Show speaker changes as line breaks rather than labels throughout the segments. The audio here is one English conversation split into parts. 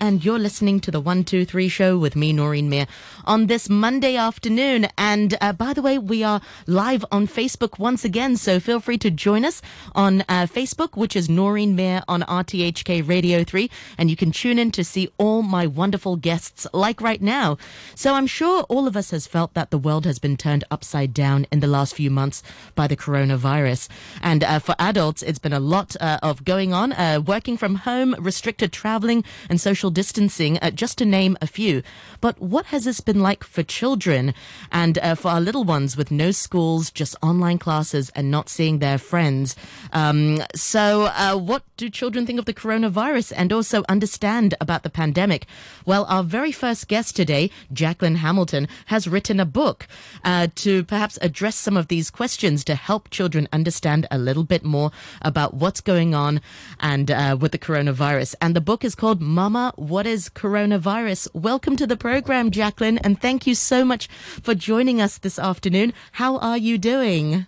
and you're listening to the 123 show with me, Noreen Mir, on this Monday afternoon. And uh, by the way, we are live on Facebook once again, so feel free to join us on uh, Facebook, which is Noreen Mir on RTHK Radio 3, and you can tune in to see all my wonderful guests like right now. So I'm sure all of us has felt that the world has been turned upside down in the last few months by the coronavirus. And uh, for adults, it's been a lot uh, of going on, uh, working from home, restricted traveling, and social social distancing, uh, just to name a few. But what has this been like for children and uh, for our little ones with no schools, just online classes and not seeing their friends? Um, so, uh, what do children think of the coronavirus and also understand about the pandemic? Well, our very first guest today, Jacqueline Hamilton, has written a book uh, to perhaps address some of these questions to help children understand a little bit more about what's going on and uh, with the coronavirus. And the book is called Mama what is coronavirus? Welcome to the program, Jacqueline, and thank you so much for joining us this afternoon. How are you doing?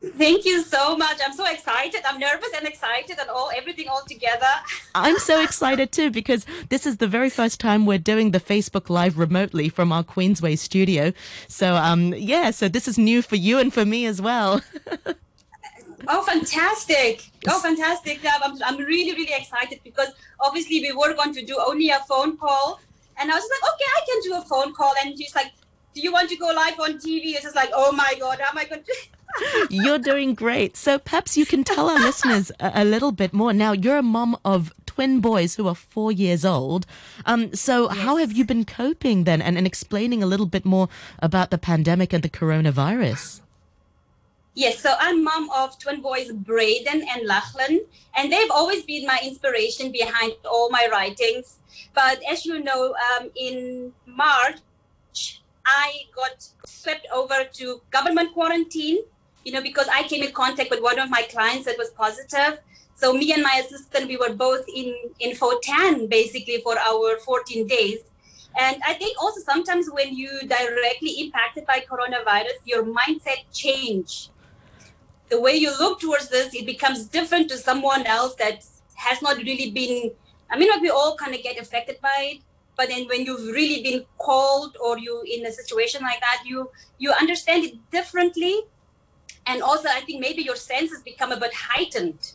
Thank you so much. I'm so excited. I'm nervous and excited and all everything all together.
I'm so excited too because this is the very first time we're doing the Facebook Live remotely from our Queensway studio. So um yeah, so this is new for you and for me as well.
Oh, fantastic. Oh, fantastic. I'm, I'm really, really excited because obviously we were going to do only a phone call. And I was like, okay, I can do a phone call. And she's like, do you want to go live on TV? It's just like, oh my God, how am I going to?
you're doing great. So perhaps you can tell our listeners a, a, little bit more. Now, you're a mom of twin boys who are four years old. Um, so yes. how have you been coping then and, and explaining a little bit more about the pandemic and the coronavirus?
Yes, so I'm mom of twin boys, Braden and Lachlan, and they've always been my inspiration behind all my writings. But as you know, um, in March, I got swept over to government quarantine, you know, because I came in contact with one of my clients that was positive. So me and my assistant, we were both in, in Fotan basically for our 14 days. And I think also sometimes when you directly impacted by coronavirus, your mindset change the way you look towards this, it becomes different to someone else that has not really been. I mean, we all kind of get affected by it, but then when you've really been called or you in a situation like that, you you understand it differently, and also I think maybe your senses become a bit heightened.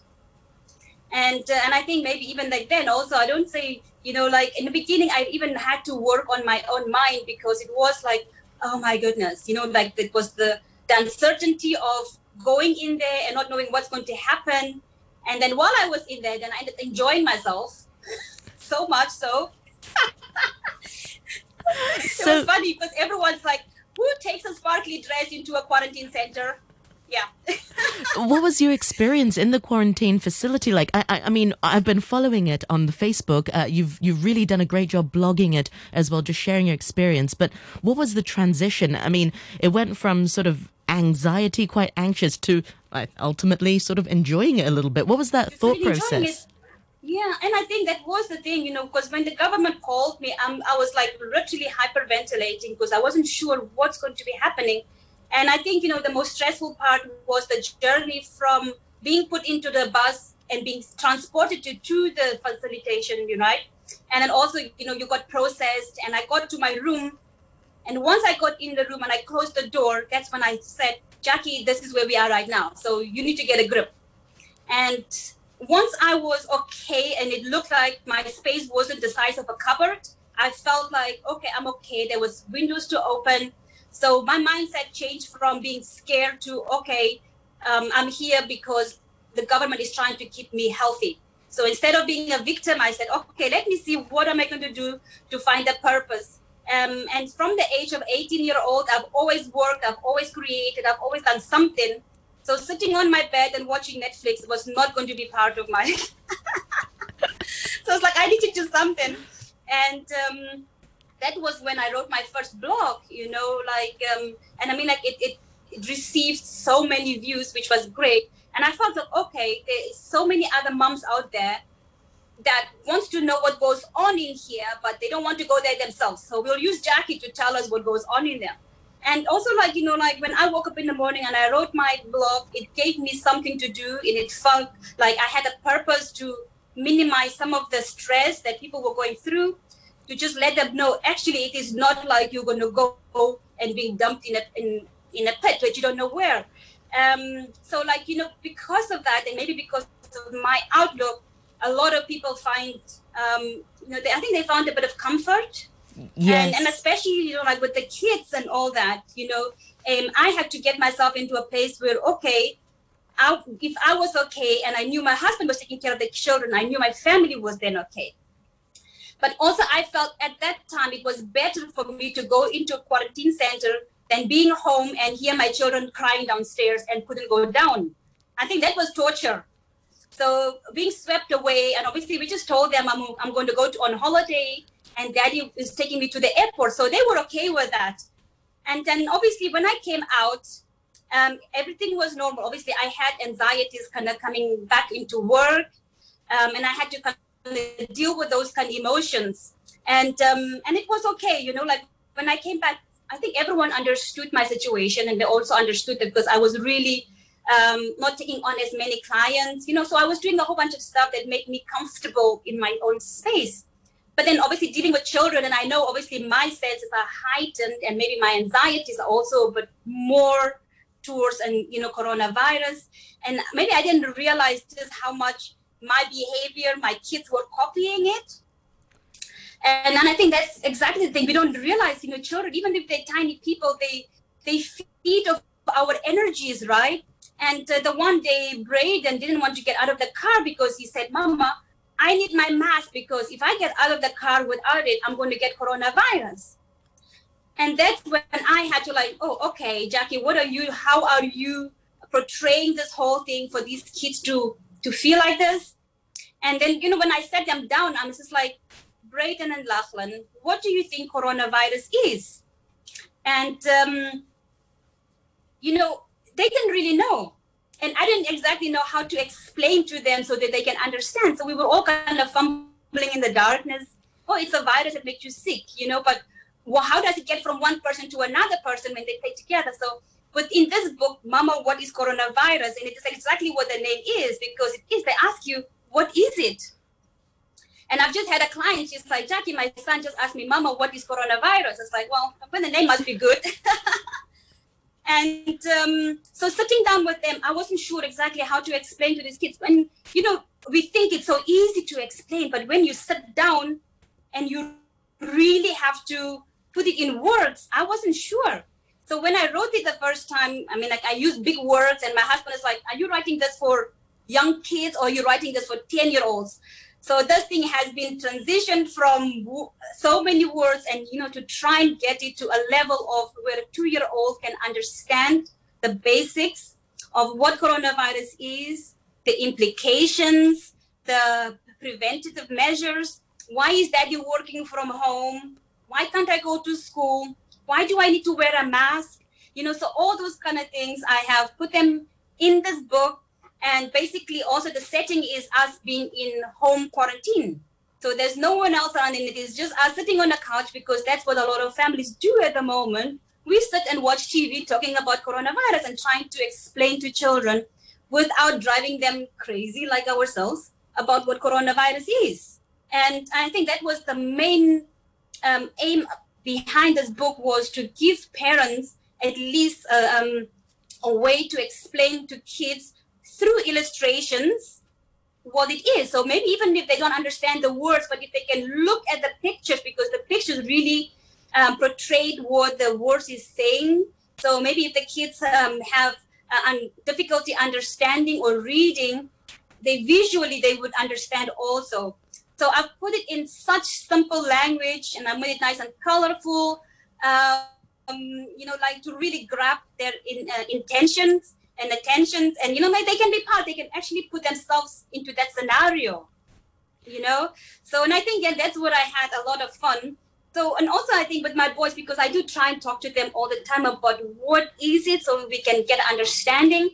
And uh, and I think maybe even like then also I don't say you know like in the beginning I even had to work on my own mind because it was like oh my goodness you know like it was the the uncertainty of going in there and not knowing what's going to happen. And then while I was in there, then I ended up enjoying myself so much so. it was funny because everyone's like, who takes a sparkly dress into a quarantine center? Yeah.
what was your experience in the quarantine facility like? I, I, I mean, I've been following it on the Facebook. Uh, you've you've really done a great job blogging it as well, just sharing your experience. But what was the transition? I mean, it went from sort of anxiety, quite anxious, to uh, ultimately sort of enjoying it a little bit. What was that thought process?
Yeah, and I think that was the thing, you know, because when the government called me, um, I was like literally hyperventilating because I wasn't sure what's going to be happening. And I think, you know, the most stressful part was the journey from being put into the bus and being transported to, to the facilitation you unit. And then also, you know, you got processed and I got to my room and once I got in the room and I closed the door, that's when I said, Jackie, this is where we are right now. So you need to get a grip. And once I was okay and it looked like my space wasn't the size of a cupboard, I felt like, okay, I'm okay. There was windows to open. So my mindset changed from being scared to, okay, um, I'm here because the government is trying to keep me healthy. So instead of being a victim, I said, okay, let me see what am I going to do to find a purpose um, and from the age of 18 year old, I've always worked, I've always created, I've always done something. So sitting on my bed and watching Netflix was not going to be part of my. so it's like I need to do something, and um, that was when I wrote my first blog. You know, like, um, and I mean, like it, it, it received so many views, which was great. And I felt like, okay, there is so many other moms out there that wants to know what goes on in here, but they don't want to go there themselves. So we'll use Jackie to tell us what goes on in there. And also, like, you know, like when I woke up in the morning and I wrote my blog, it gave me something to do and it felt like I had a purpose to minimize some of the stress that people were going through, to just let them know actually it is not like you're going to go and being dumped in a in, in a pit that you don't know where. Um, so like you know because of that and maybe because of my outlook, a lot of people find um, you know they, I think they found a bit of comfort.
Yes.
And, and especially you know like with the kids and all that you know um, I had to get myself into a place where okay I, if I was okay and I knew my husband was taking care of the children, I knew my family was then okay. But also, I felt at that time it was better for me to go into a quarantine center than being home and hear my children crying downstairs and couldn't go down. I think that was torture. So being swept away, and obviously we just told them I'm, I'm going to go to, on holiday, and daddy is taking me to the airport. So they were okay with that. And then obviously when I came out, um, everything was normal. Obviously, I had anxieties kind of coming back into work, um, and I had to kind of deal with those kind of emotions. And um, and it was okay, you know. Like when I came back, I think everyone understood my situation, and they also understood that because I was really um, not taking on as many clients, you know. So I was doing a whole bunch of stuff that made me comfortable in my own space. But then obviously dealing with children, and I know obviously my senses are heightened, and maybe my anxieties are also, but more towards and you know coronavirus and maybe i didn't realize just how much my behavior my kids were copying it and, and i think that's exactly the thing we don't realize you know children even if they're tiny people they they feed of our energies right and uh, the one day braden didn't want to get out of the car because he said mama i need my mask because if i get out of the car without it i'm going to get coronavirus and that's when i had to like oh okay jackie what are you how are you portraying this whole thing for these kids to to feel like this and then you know when i sat them down i'm just like Braden and Lachlan, what do you think coronavirus is? And um, you know, they didn't really know. And I didn't exactly know how to explain to them so that they can understand. So we were all kind of fumbling in the darkness. Oh, it's a virus that makes you sick, you know, but well, how does it get from one person to another person when they play together? So within this book, Mama, what is coronavirus? And it is exactly what the name is because it is. They ask you, what is it? And I've just had a client, she's like, Jackie, my son just asked me, Mama, what is coronavirus? It's like, well, the name must be good. and um, so sitting down with them, I wasn't sure exactly how to explain to these kids. And, you know, we think it's so easy to explain, but when you sit down and you really have to put it in words. I wasn't sure. So when I wrote it the first time, I mean, like I used big words, and my husband is like, "Are you writing this for young kids, or are you writing this for ten-year-olds?" So this thing has been transitioned from so many words, and you know, to try and get it to a level of where a two-year-old can understand the basics of what coronavirus is, the implications, the preventative measures. Why is daddy working from home? Why can't I go to school? Why do I need to wear a mask? You know, so all those kind of things, I have put them in this book. And basically, also the setting is us being in home quarantine. So there's no one else around, and it is just us sitting on a couch because that's what a lot of families do at the moment. We sit and watch TV talking about coronavirus and trying to explain to children without driving them crazy like ourselves about what coronavirus is. And I think that was the main um, aim behind this book was to give parents at least uh, um, a way to explain to kids through illustrations what it is. So maybe even if they don't understand the words, but if they can look at the pictures, because the pictures really um, portrayed what the words is saying. So maybe if the kids um, have uh, difficulty understanding or reading, they visually they would understand also. So I've put it in such simple language and I made it nice and colorful, um, you know, like to really grab their in, uh, intentions and attentions. And, you know, like they can be part, they can actually put themselves into that scenario, you know? So, and I think yeah, that's what I had a lot of fun. So, and also I think with my boys, because I do try and talk to them all the time about what is it so we can get understanding.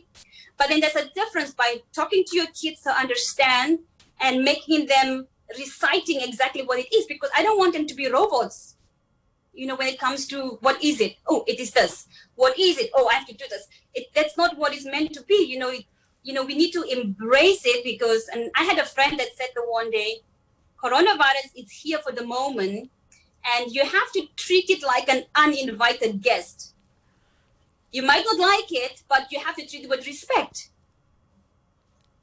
But then there's a difference by talking to your kids to understand and making them reciting exactly what it is because I don't want them to be robots. You know, when it comes to what is it? Oh, it is this. What is it? Oh, I have to do this. It, that's not what it's meant to be. You know, you know, we need to embrace it because, and I had a friend that said the one day, coronavirus is here for the moment, and you have to treat it like an uninvited guest. You might not like it, but you have to treat it with respect.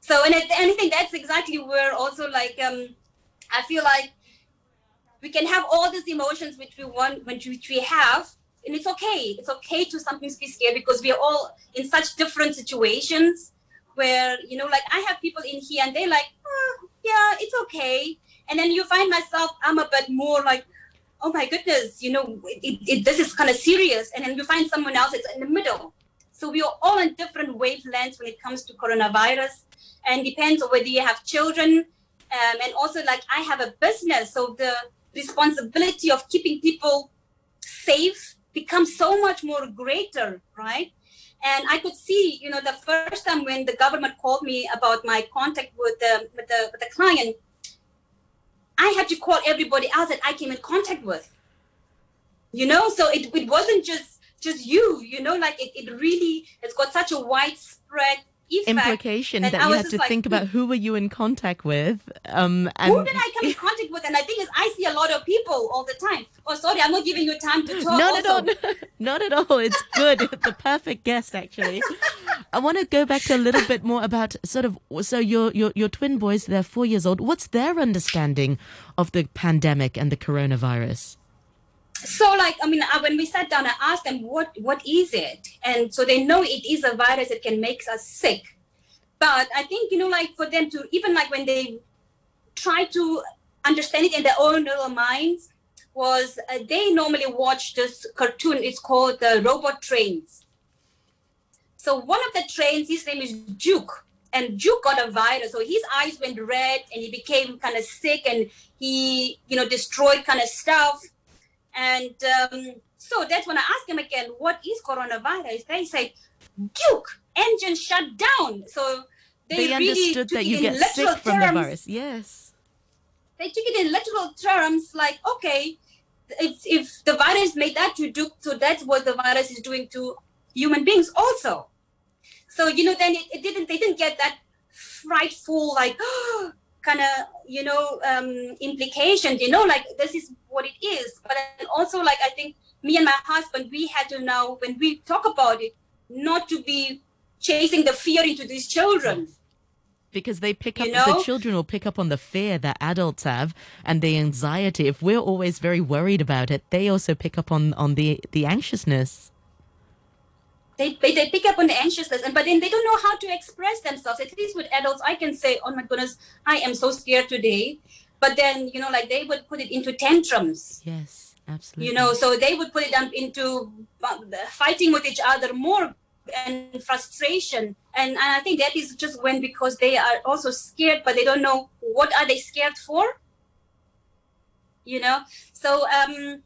So, and I, and I think that's exactly where also like um, I feel like we can have all these emotions which we want, which we have, and it's okay. It's okay to sometimes be scared because we are all in such different situations where you know, like I have people in here and they're like, oh, yeah, it's okay, and then you find myself, I'm a bit more like, oh my goodness, you know, it, it, this is kind of serious, and then you find someone else that's in the middle. So we are all on different wavelengths when it comes to coronavirus, and depends on whether you have children, um, and also like I have a business, so the responsibility of keeping people safe becomes so much more greater, right? And I could see, you know, the first time when the government called me about my contact with the with the, with the client, I had to call everybody else that I came in contact with. You know, so it, it wasn't just just you, you know, like it, it really has got such a widespread
implication that, you had to like, think about who were you in contact with
um and who did i come in contact with? And i think is i see a lot of people all the time. Oh sorry i'm not giving you time to talk
not also. at all. Not at all. It's good. The perfect guest actually. I want to go back to a little bit more about sort of so your your your twin boys they're four years old. What's their understanding of the pandemic and the coronavirus
so like i mean when we sat down i asked them what what is it? And so they know it is a virus that can make us sick. But i think you know like for them to even like when they try to understand it in their own little minds was uh, they normally watch this cartoon. It's called the robot trains. So one of the trains his name is Duke and Duke got a virus. So his eyes went red and he became kind of sick and he you know destroyed kind of stuff and um, so that's when I asked him again, what is coronavirus? They say, Duke, engine shut down. So
they, they really understood that you get sick from terms. the virus. Yes.
They took it in literal terms, like, okay, if, if the virus made that to Duke, so that's what the virus is doing to human beings also. So, you know, then it, it didn't, they didn't get that frightful, like, kind of you know um, implications you know like this is what it is. But also like i think me and my husband we had to now when we talk about it not to be chasing the fear into these children.
Because they pick up you know? the children will pick up on the fear that adults have and the anxiety. If we're always very worried about it they also pick up on on the the anxiousness
they, they, they pick up on the anxiousness and but then they don't know how to express themselves. At least with adults i can say oh my goodness i am so scared today. But then you know like they would put it into tantrums.
Yes absolutely.
You know so they would put it into uh, fighting with each other more and frustration. And, and i think that is just when because they are also scared but they don't know what are they scared for? You know? So um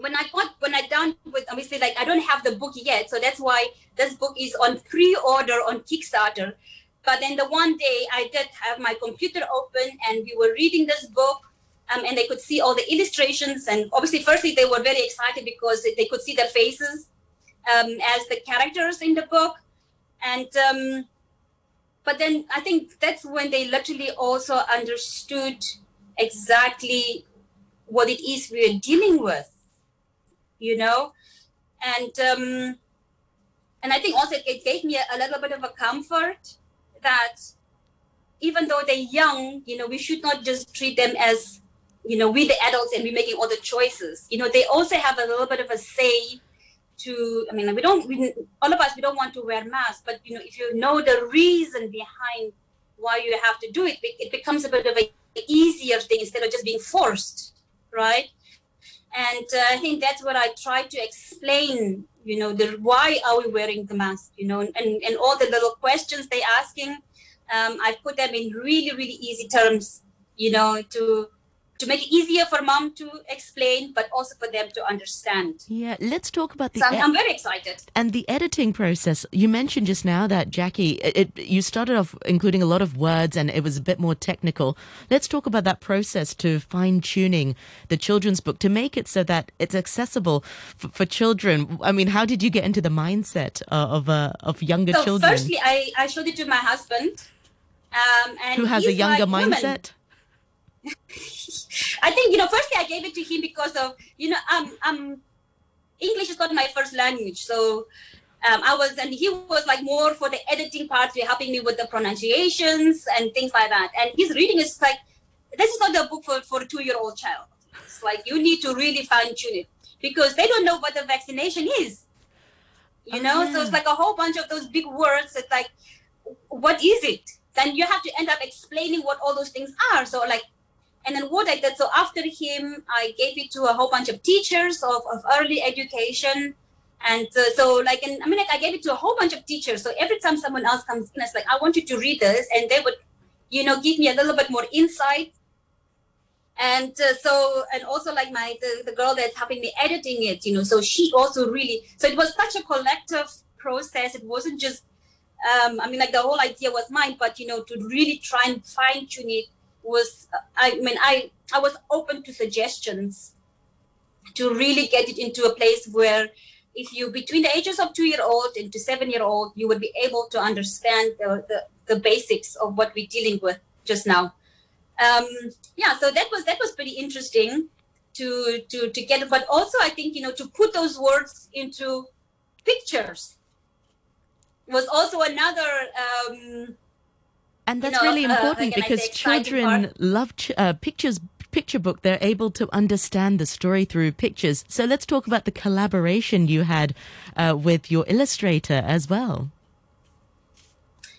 when I got when I done with obviously like I don't have the book yet, so that's why this book is on pre-order on Kickstarter. But then the one day I did have my computer open and we were reading this book, um, and they could see all the illustrations. And obviously, firstly they were very excited because they could see their faces um, as the characters in the book, and um, but then I think that's when they literally also understood exactly what it is we are dealing with you know? And um and i think also it gave me a, little bit of a comfort that even though they're young you know we should not just treat them as you know we the adults and we're making all the choices. You know they also have a little bit of a say to i mean we don't we, all of us we don't want to wear masks but you know if you know the reason behind why you have to do it it becomes a bit of a easier thing instead of just being forced right and uh, i think that's what i try to explain you know the why are we wearing the mask you know and, and all the little questions they're asking um, i put them in really really easy terms you know to to make it easier for mom to explain, but also for them to understand.
Yeah, let's talk about the.
So I'm, I'm very excited.
And the editing process. You mentioned just now that Jackie, it, it, you started off including a lot of words, and it was a bit more technical. Let's talk about that process to fine tuning the children's book to make it so that it's accessible for, for children. I mean, how did you get into the mindset of uh, of younger
so
children?
Firstly, I, I showed it to my husband. Um, and
who has a younger
like,
mindset?
I think you know. Firstly, I gave it to him because of you know, um, um, English is not my first language, so um, I was, and he was like more for the editing part, helping me with the pronunciations and things like that. And his reading is like, this is not a book for for a two year old child. It's like you need to really fine tune it because they don't know what the vaccination is. You know,
yeah.
so it's like a whole bunch of those big words. It's like, what is it? Then you have to end up explaining what all those things are. So like and then what I did, so after him, I gave it to a whole bunch of teachers of, of early education. And uh, so, like, and, I mean, like, I gave it to a whole bunch of teachers. So every time someone else comes in, it's like, I want you to read this. And they would, you know, give me a little bit more insight. And uh, so, and also like my, the, the girl that's helping me editing it, you know, so she also really, so it was such a collective process. It wasn't just, um, I mean, like the whole idea was mine, but, you know, to really try and fine tune it was i mean i i was open to suggestions to really get it into a place where if you between the ages of two year old and to seven year old you would be able to understand the, the, the basics of what we're dealing with just now. Um, yeah so that was that was pretty interesting to to to get but also i think you know to put those words into pictures was also another um,
and that's
you know,
really
uh,
important
I
because children
part.
love ch- uh, pictures picture book. They're able to understand the story through pictures. So let's talk about the collaboration you had uh, with your illustrator as well.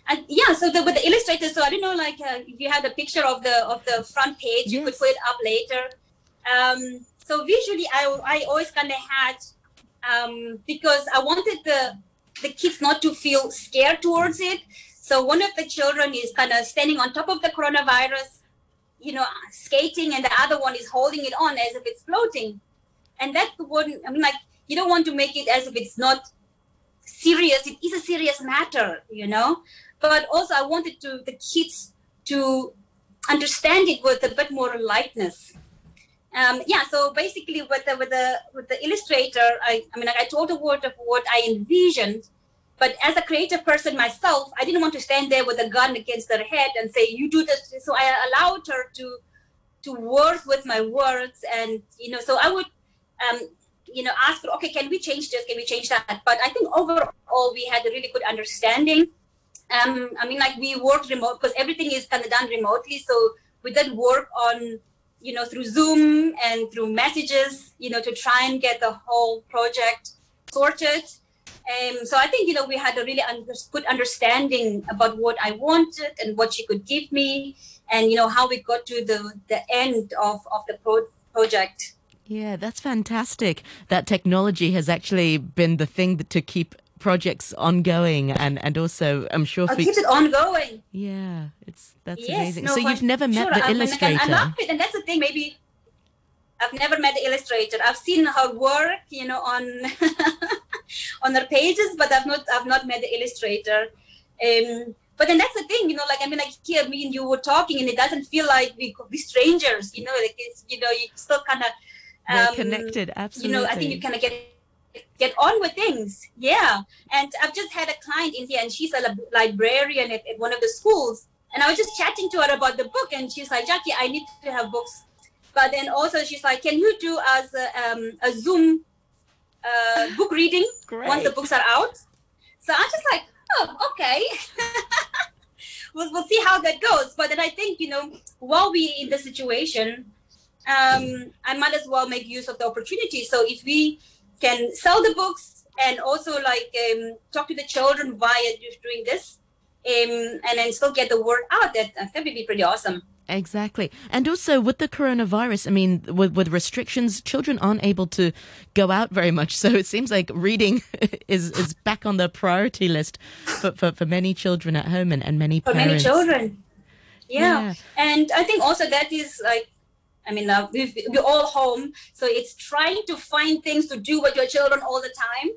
And yeah so the, with the illustrator so i don't know like uh, if you had a picture of the of the front page you could put it up later. Um, so visually i i always kind of had um, because i wanted the the kids not to feel scared towards it so one of the children is kind of standing on top of the coronavirus you know skating and the other one is holding it on as if it's floating. And that wouldn't i mean like you don't want to make it as if it's not serious. It is a serious matter you know? But also i wanted to the kids to understand it with a bit more lightness. Um, yeah so basically with the with the with the illustrator i i mean like i told the word of what i envisioned but as a creative person myself i didn't want to stand there with a gun against her head and say you do this. So i allowed her to to work with my words and you know so i would um, you know ask her okay can we change this? Can we change that? But i think overall we had a really good understanding. Um, i mean like we worked remote because everything is kind of done remotely. So we did work on you know through zoom and through messages you know to try and get the whole project sorted um, so I think you know we had a really under- good understanding about what I wanted and what she could give me, and you know how we got to the the end of of the pro- project.
yeah that's fantastic that technology has actually been the thing that, to keep projects ongoing and and also i'm sure for
keeps it ongoing.
yeah it's that's
yes,
amazing
no,
so you've never met
sure.
the
I mean,
illustrator
And, I love it, and that's the thing. Maybe I've never met the illustrator. I've seen her work, you know, on on her pages, but I've not I've not met the illustrator. Um, but then that's the thing, you know, like I mean, like here, me and you were talking, and it doesn't feel like we could be strangers, you know, like it's you know, you still kind of um,
connected absolutely.
you know, I think you kind of get get on with things. Yeah. And I've just had a client in here, and she's a lib- librarian at, at one of the schools. And I was just chatting to her about the book, and she's like, Jackie, I need to have books. But then also she's like, can you do as a, um, a Zoom uh, book reading once the books are out? So I'm just like, oh, okay. we'll, we'll see how that goes. But then I think, you know, while we're in the situation, um, I might as well make use of the opportunity. So if we can sell the books and also like um, talk to the children via just doing this, um, and then still get the word out, that that would be pretty awesome.
Exactly. And also with the coronavirus, I mean, with, with restrictions, children aren't able to go out very much. So it seems like reading is, is back on the priority list for, for, for many children at home and, and many
for
parents.
many children. Yeah.
Yeah.
and I think also that is like I mean, uh, we we're all home, so it's trying to find things to do with your children all the time.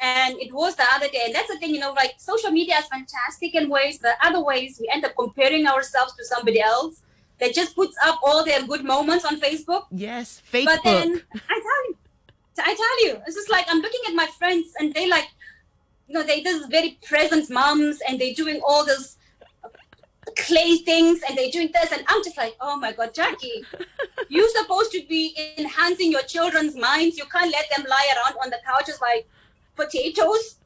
And it was the other day, and that's the thing, you know, like social media is fantastic in ways, but other ways we end up comparing ourselves to somebody else that just puts up all their good moments on Facebook.
Yes, Facebook.
But then I tell you, I tell you, it's just like I'm looking at my friends, and they like, you know, they this very present moms, and they're doing all this clay things and they're doing this and i'm just like oh my god jackie you're supposed to be enhancing your children's minds you can't let them lie around on the couches like potatoes.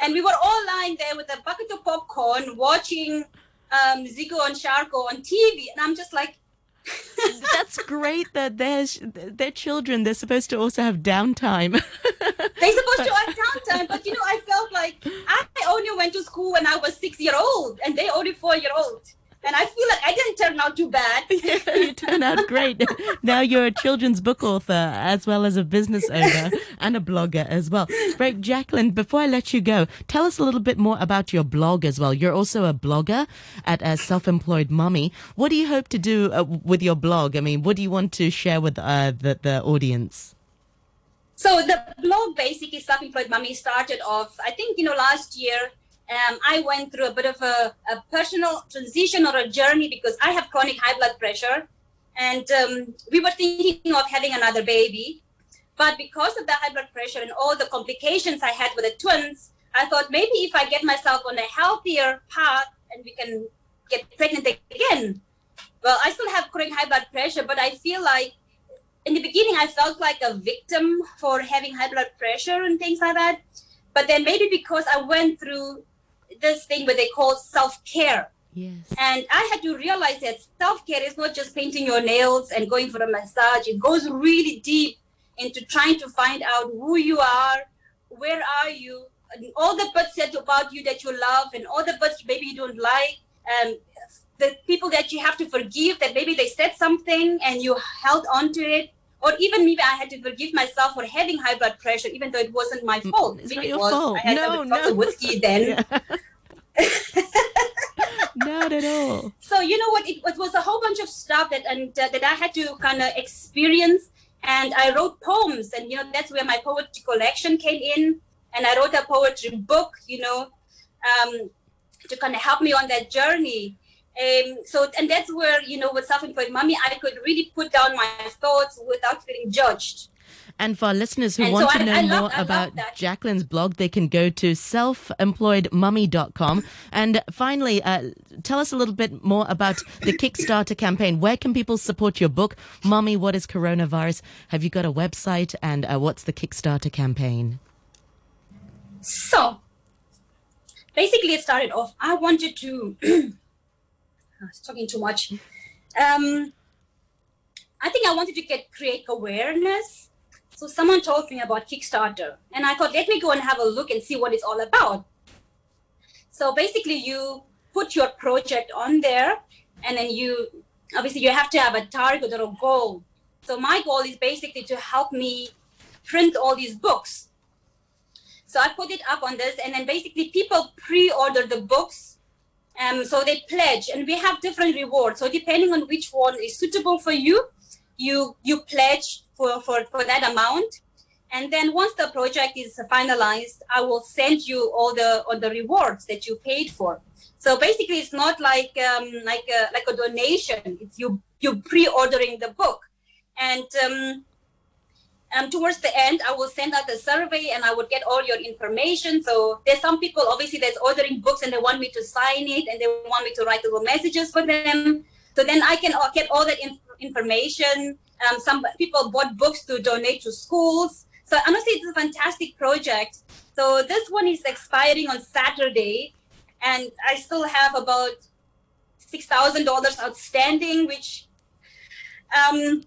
And we were all lying there with a bucket of popcorn watching um, Zig and Sharko on TV and I'm just like
that's great that there's their children. They're supposed to also have downtime.
They're supposed to have downtime. But you know i felt like i only went to school when i was six year old and they only four year old and I feel like I didn't turn out too bad.
yeah, you turn out great. now you're a children's book author as well as a business owner and a blogger as well. Right, Jacqueline, before I let you go, tell us a little bit more about your blog as well. You're also a blogger at a self-employed mummy. What do you hope to do uh, with your blog? I mean, what do you want to share with uh, the, the audience?
So the blog basically self-employed mummy started off, I think, you know, last year um, I went through a bit of a, a, personal transition or a journey because I have chronic high blood pressure. And um, we were thinking of having another baby. But because of the high blood pressure and all the complications I had with the twins, I thought maybe if I get myself on a healthier path and we can get pregnant again. Well, I still have chronic high blood pressure, but I feel like in the beginning I felt like a victim for having high blood pressure and things like that. But then maybe because I went through this thing where they call self-care.
Yes.
And I had to realize that self-care is not just painting your nails and going for a massage. It goes really deep into trying to find out who you are, where are you, and all the bits said about you that you love, and all the bits maybe you don't like, um, the people that you have to forgive that maybe they said something and you held on to it. Or even maybe I had to forgive myself for having high blood pressure, even though it wasn't my fault.
It's
maybe
not
it
your
was.
fault.
I had
no,
a
no.
of whiskey then.
Yeah. Not at all.
So you know what? It, it was a whole bunch of stuff that and uh, that I had to kind of experience. And I wrote poems, and you know that's where my poetry collection came in. And I wrote a poetry book, you know, um, to kind of help me on that journey. Um, so and that's where you know with self-employed mommy, I could really put down my thoughts without feeling judged.
And for our listeners who
And
want
so
to
I-
know
I love-
more about. Jacqueline's blog, they can go to selfemployedmummy.com. And finally, uh, tell us a little bit more about the Kickstarter campaign. Where can people support your book, Mummy, What is Coronavirus? Have you got a website? And uh, what's the Kickstarter campaign?
So basically, it started off. I wanted to. I was talking too much. Um, I think I wanted to get create awareness. So someone told me about Kickstarter, and I thought, let me go and have a look and see what it's all about. So basically, you put your project on there, and then you obviously you have to have a target or a goal. So my goal is basically to help me print all these books. So I put it up on this, and then basically people pre-order the books. Um, so they pledge, and we have different rewards. So depending on which one is suitable for you, you you pledge for for, for that amount. And then once the project is finalized, I will send you all the all the rewards that you paid for. So basically, it's not like um, like a, like a donation. It's you you pre-ordering the book, and um, um, towards the end, I will send out a survey and I would get all your information. So there's some people obviously that's ordering books and they want me to sign it and they want me to write little messages for them. So then I can uh, get all that inf- information. Um, some people bought books to donate to schools. So honestly, it's a fantastic project. So this one is expiring on Saturday, and I still have about six thousand dollars outstanding, which um,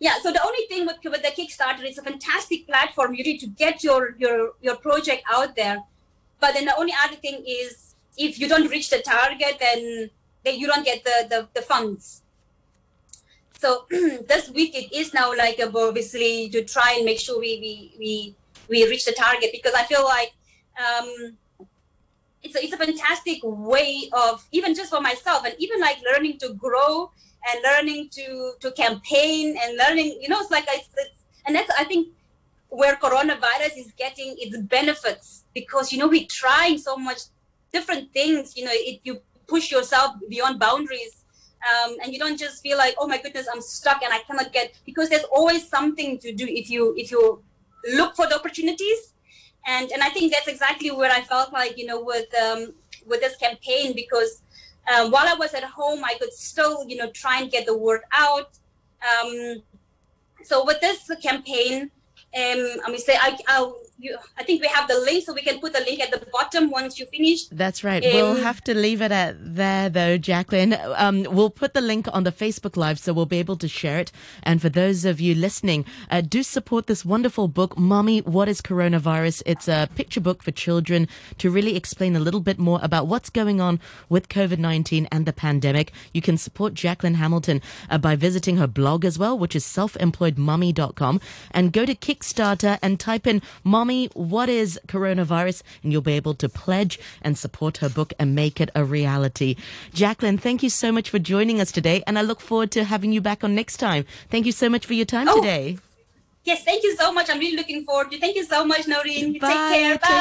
yeah so the only thing with, with the kickstarter it's a fantastic platform you need to get your your your project out there but then the only other thing is if you don't reach the target then then you don't get the the, the funds so this week it is now like obviously to try and make sure we we we, we reach the target because i feel like um it's a, it's a fantastic way of even just for myself and even like learning to grow and learning to to campaign and learning. You know, it's like it's, it's and that's I think where coronavirus is getting its benefits because you know we're trying so much different things. You know, if you push yourself beyond boundaries. Um, and you don't just feel like, oh my goodness, I'm stuck and I cannot get because there's always something to do if you if you look for the opportunities and and I think that's exactly where I felt like you know with um, with this campaign because um, while I was at home I could still you know try and get the word out. Um, so with this campaign, um, I mean say I I'll, you, I think we have the link, so we can put the link at the bottom once you finish.
That's right. Um, we'll have to leave it at there, though, Jacqueline. Um, we'll put the link on the Facebook Live, so we'll be able to share it. And for those of you listening, uh, do support this wonderful book, "Mommy, What is Coronavirus?" It's a picture book for children to really explain a little bit more about what's going on with COVID nineteen and the pandemic. You can support Jacqueline Hamilton uh, by visiting her blog as well, which is selfemployedmommy.com, and go to Kickstarter and type in "Mommy." Mommy, what is coronavirus? And you'll be able to pledge and support her book and make it a reality. Jacqueline, thank you so much for joining us today. And I look forward to having you back on next time. Thank you so much for your time
oh,
today.
Yes, thank you so much. I'm really looking forward to it. Thank you so much, Noreen.
Bye.
Take care.
Take
Bye.
care.